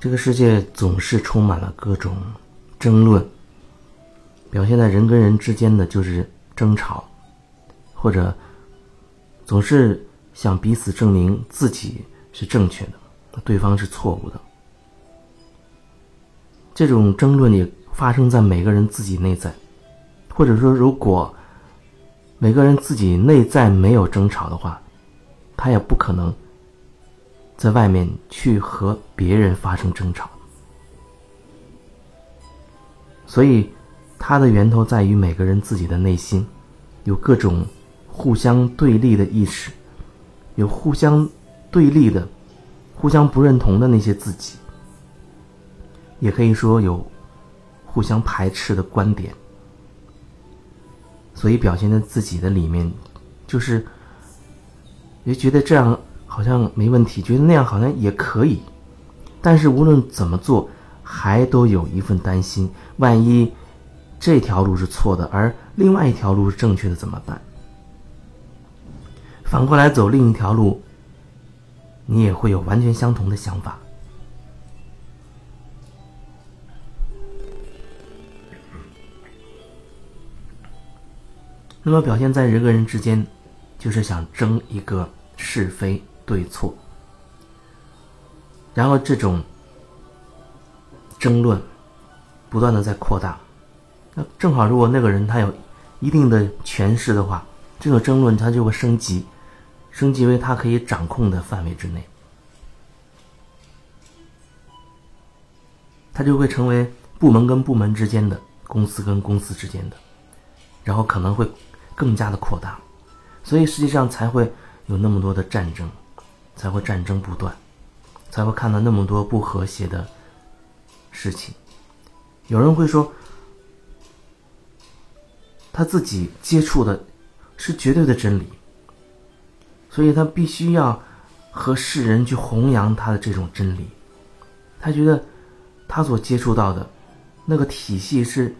这个世界总是充满了各种争论，表现在人跟人之间的就是争吵，或者总是想彼此证明自己是正确的，对方是错误的。这种争论也发生在每个人自己内在，或者说，如果每个人自己内在没有争吵的话，他也不可能。在外面去和别人发生争吵，所以它的源头在于每个人自己的内心，有各种互相对立的意识，有互相对立的、互相不认同的那些自己，也可以说有互相排斥的观点，所以表现在自己的里面，就是也觉得这样。好像没问题，觉得那样好像也可以，但是无论怎么做，还都有一份担心：万一这条路是错的，而另外一条路是正确的，怎么办？反过来走另一条路，你也会有完全相同的想法。那么表现在人跟人之间，就是想争一个是非。对错，然后这种争论不断的在扩大，那正好如果那个人他有一定的权势的话，这种争论他就会升级，升级为他可以掌控的范围之内，他就会成为部门跟部门之间的，公司跟公司之间的，然后可能会更加的扩大，所以实际上才会有那么多的战争。才会战争不断，才会看到那么多不和谐的事情。有人会说，他自己接触的是绝对的真理，所以他必须要和世人去弘扬他的这种真理。他觉得他所接触到的那个体系是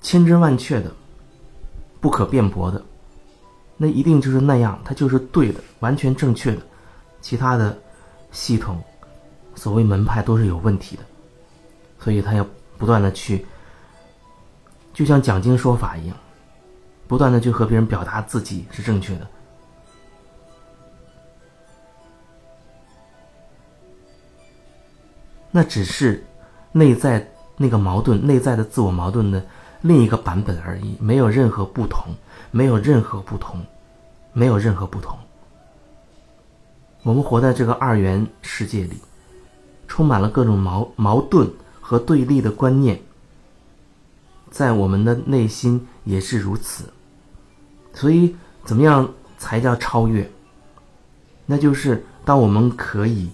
千真万确的，不可辩驳的。那一定就是那样，它就是对的，完全正确的。其他的系统，所谓门派都是有问题的，所以他要不断的去，就像讲经说法一样，不断的去和别人表达自己是正确的。那只是内在那个矛盾，内在的自我矛盾的另一个版本而已，没有任何不同。没有任何不同，没有任何不同。我们活在这个二元世界里，充满了各种矛矛盾和对立的观念，在我们的内心也是如此。所以，怎么样才叫超越？那就是当我们可以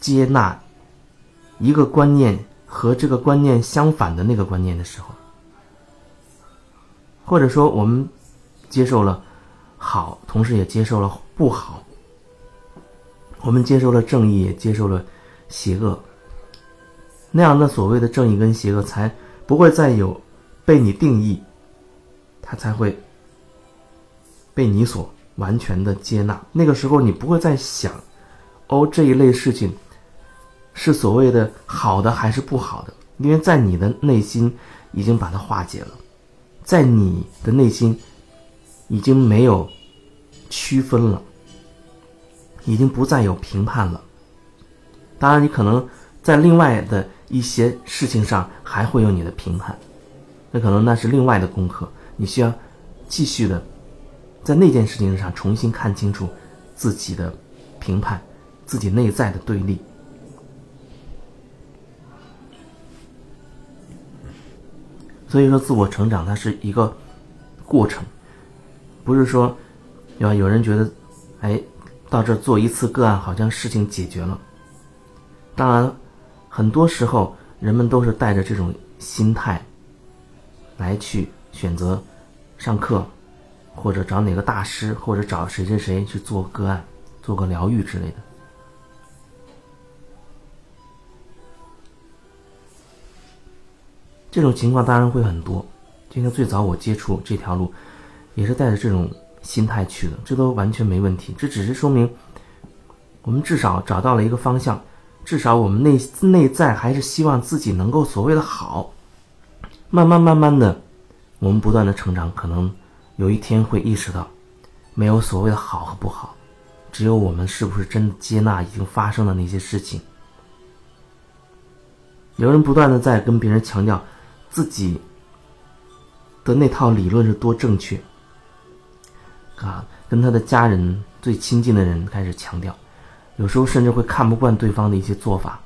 接纳一个观念和这个观念相反的那个观念的时候，或者说我们。接受了好，同时也接受了不好。我们接受了正义，也接受了邪恶。那样的所谓的正义跟邪恶，才不会再有被你定义，它才会被你所完全的接纳。那个时候，你不会再想，哦，这一类事情是所谓的好的还是不好的，因为在你的内心已经把它化解了，在你的内心。已经没有区分了，已经不再有评判了。当然，你可能在另外的一些事情上还会有你的评判，那可能那是另外的功课，你需要继续的在那件事情上重新看清楚自己的评判，自己内在的对立。所以说，自我成长它是一个过程。不是说，对吧？有人觉得，哎，到这做一次个案，好像事情解决了。当然，很多时候人们都是带着这种心态来去选择上课，或者找哪个大师，或者找谁谁谁去做个案，做个疗愈之类的。这种情况当然会很多。就像最早我接触这条路。也是带着这种心态去的，这都完全没问题。这只是说明，我们至少找到了一个方向，至少我们内内在还是希望自己能够所谓的好。慢慢慢慢的，我们不断的成长，可能有一天会意识到，没有所谓的好和不好，只有我们是不是真的接纳已经发生的那些事情。有人不断的在跟别人强调自己的那套理论是多正确，啊，跟他的家人最亲近的人开始强调，有时候甚至会看不惯对方的一些做法。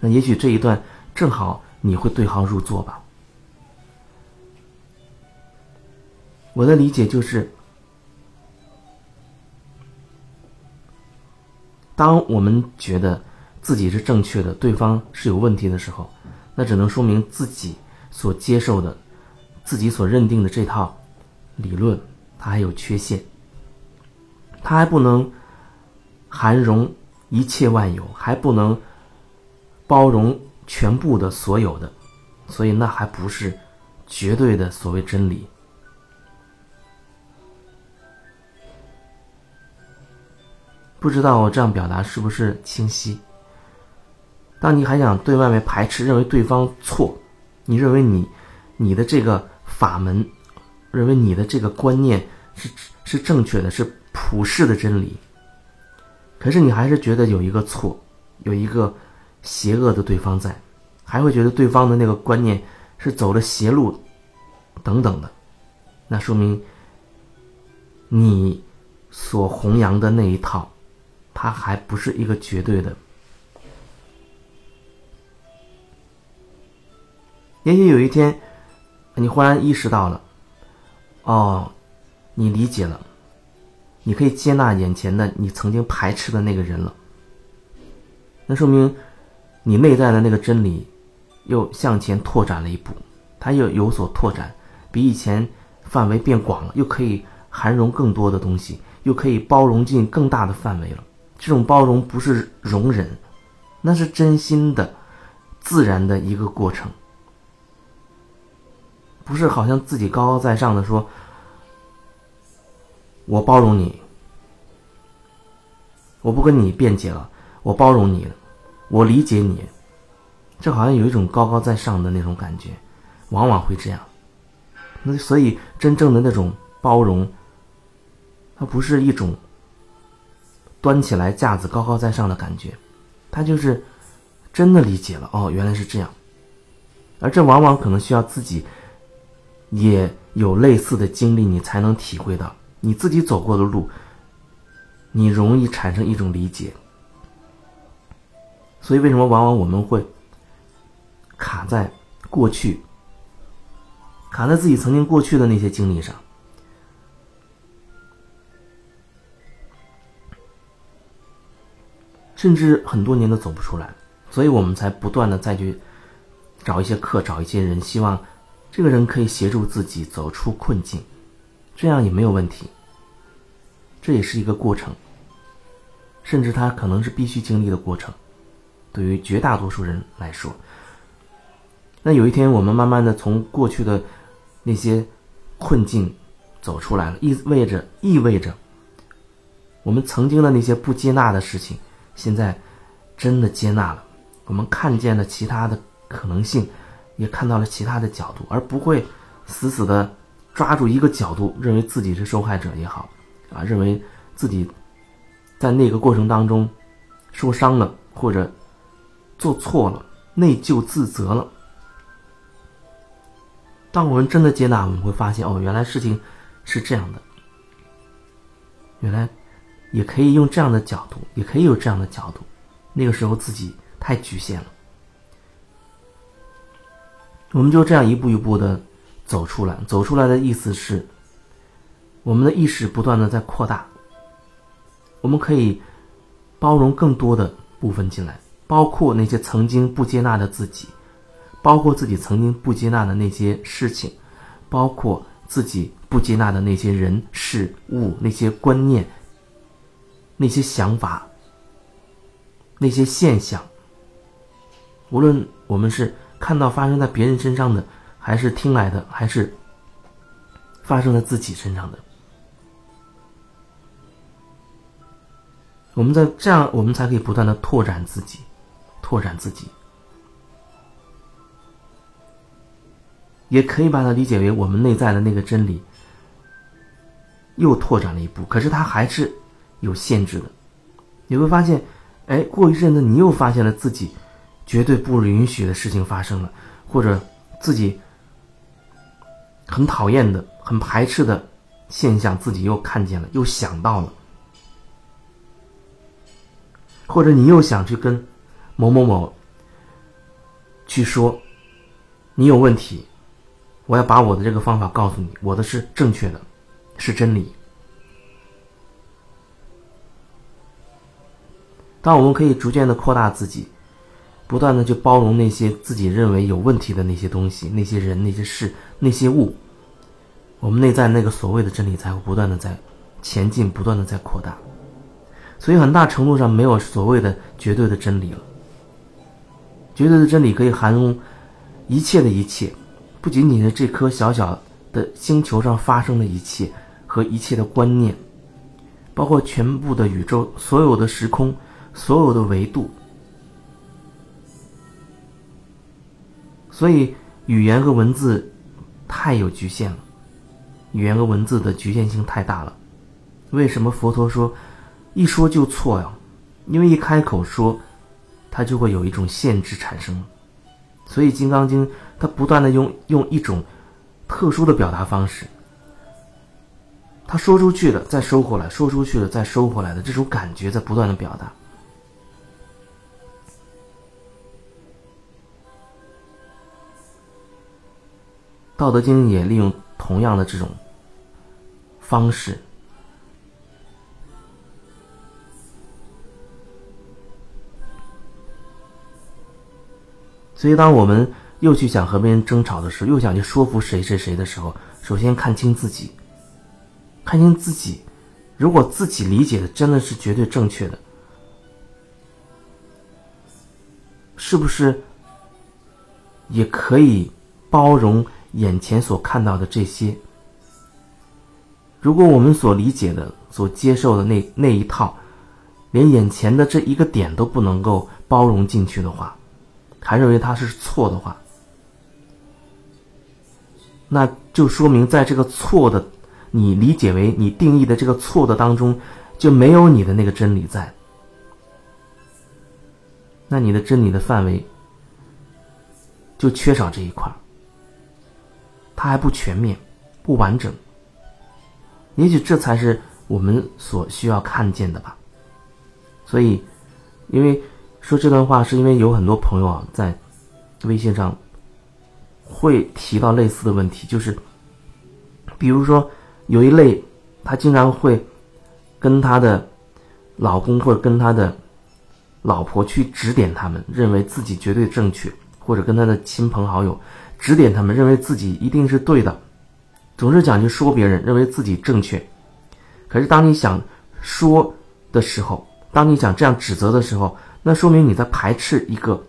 那也许这一段正好你会对号入座吧。我的理解就是，当我们觉得。自己是正确的，对方是有问题的时候，那只能说明自己所接受的、自己所认定的这套理论，它还有缺陷，它还不能含容一切万有，还不能包容全部的所有的，所以那还不是绝对的所谓真理。不知道我这样表达是不是清晰？当你还想对外面排斥，认为对方错，你认为你，你的这个法门，认为你的这个观念是是正确的，是普世的真理。可是你还是觉得有一个错，有一个邪恶的对方在，还会觉得对方的那个观念是走了邪路，等等的，那说明你所弘扬的那一套，它还不是一个绝对的。也许有一天，你忽然意识到了，哦，你理解了，你可以接纳眼前的你曾经排斥的那个人了。那说明你内在的那个真理又向前拓展了一步，它又有所拓展，比以前范围变广了，又可以含容更多的东西，又可以包容进更大的范围了。这种包容不是容忍，那是真心的、自然的一个过程。不是好像自己高高在上的说，我包容你，我不跟你辩解了，我包容你，我理解你，这好像有一种高高在上的那种感觉，往往会这样。那所以真正的那种包容，它不是一种端起来架子高高在上的感觉，它就是真的理解了哦，原来是这样，而这往往可能需要自己。也有类似的经历，你才能体会到你自己走过的路，你容易产生一种理解。所以，为什么往往我们会卡在过去，卡在自己曾经过去的那些经历上，甚至很多年都走不出来？所以我们才不断的再去找一些课，找一些人，希望。这个人可以协助自己走出困境，这样也没有问题。这也是一个过程，甚至他可能是必须经历的过程。对于绝大多数人来说，那有一天我们慢慢的从过去的那些困境走出来了，意味着意味着我们曾经的那些不接纳的事情，现在真的接纳了。我们看见了其他的可能性。也看到了其他的角度，而不会死死的抓住一个角度，认为自己是受害者也好，啊，认为自己在那个过程当中受伤了，或者做错了，内疚自责了。当我们真的接纳，我们会发现，哦，原来事情是这样的，原来也可以用这样的角度，也可以有这样的角度。那个时候自己太局限了。我们就这样一步一步的走出来，走出来的意思是，我们的意识不断的在扩大，我们可以包容更多的部分进来，包括那些曾经不接纳的自己，包括自己曾经不接纳的那些事情，包括自己不接纳的那些人事物、那些观念、那些想法、那些现象，无论我们是。看到发生在别人身上的，还是听来的，还是发生在自己身上的？我们在这样，我们才可以不断的拓展自己，拓展自己。也可以把它理解为我们内在的那个真理又拓展了一步，可是它还是有限制的。你会发现，哎，过一阵子你又发现了自己绝对不允许的事情发生了，或者自己很讨厌的、很排斥的现象，自己又看见了，又想到了，或者你又想去跟某某某去说你有问题。我要把我的这个方法告诉你，我的是正确的，是真理。当我们可以逐渐的扩大自己，不断的去包容那些自己认为有问题的那些东西、那些人、那些事、那些物，我们内在那个所谓的真理才会不断的在前进，不断的在扩大。所以，很大程度上没有所谓的绝对的真理了。绝对的真理可以含容一切的一切。不仅仅是这颗小小的星球上发生的一切和一切的观念，包括全部的宇宙、所有的时空、所有的维度。所以，语言和文字太有局限了，语言和文字的局限性太大了。为什么佛陀说一说就错呀？因为一开口说，它就会有一种限制产生。所以，《金刚经》它不断的用用一种特殊的表达方式，他说出去的再收回来，说出去的再收回来的这种感觉在不断的表达。《道德经》也利用同样的这种方式。所以，当我们又去想和别人争吵的时候，又想去说服谁谁谁的时候，首先看清自己，看清自己。如果自己理解的真的是绝对正确的，是不是也可以包容眼前所看到的这些？如果我们所理解的、所接受的那那一套，连眼前的这一个点都不能够包容进去的话，还认为它是错的话，那就说明在这个错的，你理解为你定义的这个错的当中，就没有你的那个真理在。那你的真理的范围就缺少这一块它还不全面、不完整。也许这才是我们所需要看见的吧。所以，因为。说这段话是因为有很多朋友啊在微信上会提到类似的问题，就是比如说有一类，他经常会跟他的老公或者跟他的老婆去指点他们，认为自己绝对正确，或者跟他的亲朋好友指点他们，认为自己一定是对的，总是讲去说别人，认为自己正确。可是当你想说的时候，当你想这样指责的时候，那说明你在排斥一个，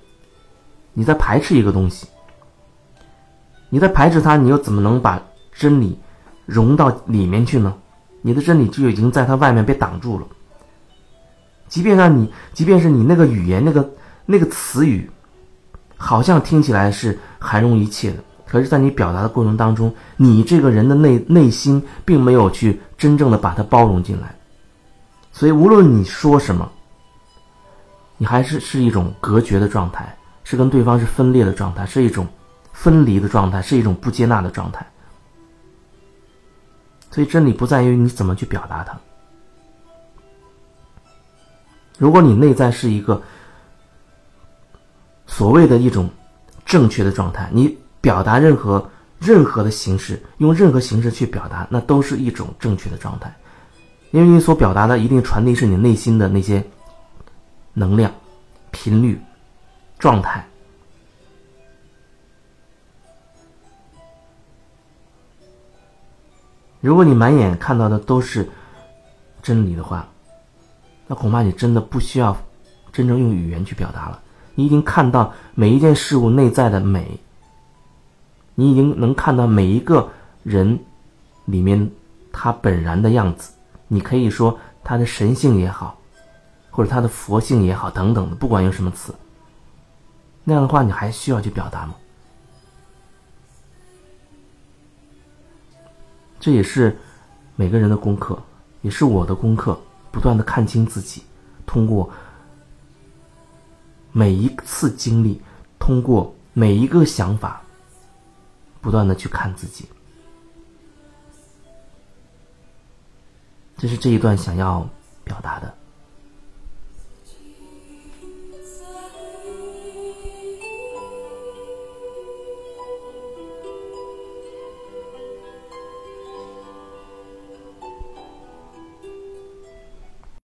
你在排斥一个东西，你在排斥它，你又怎么能把真理融到里面去呢？你的真理就已经在它外面被挡住了。即便让你，即便是你那个语言，那个那个词语，好像听起来是含容一切的，可是，在你表达的过程当中，你这个人的内内心并没有去真正的把它包容进来。所以，无论你说什么。你还是是一种隔绝的状态，是跟对方是分裂的状态，是一种分离的状态，是一种不接纳的状态。所以真理不在于你怎么去表达它。如果你内在是一个所谓的一种正确的状态，你表达任何任何的形式，用任何形式去表达，那都是一种正确的状态，因为你所表达的一定传递是你内心的那些。能量、频率、状态。如果你满眼看到的都是真理的话，那恐怕你真的不需要真正用语言去表达了。你已经看到每一件事物内在的美，你已经能看到每一个人里面他本然的样子。你可以说他的神性也好。或者他的佛性也好，等等的，不管用什么词，那样的话，你还需要去表达吗？这也是每个人的功课，也是我的功课，不断的看清自己，通过每一次经历，通过每一个想法，不断的去看自己。这是这一段想要表达的。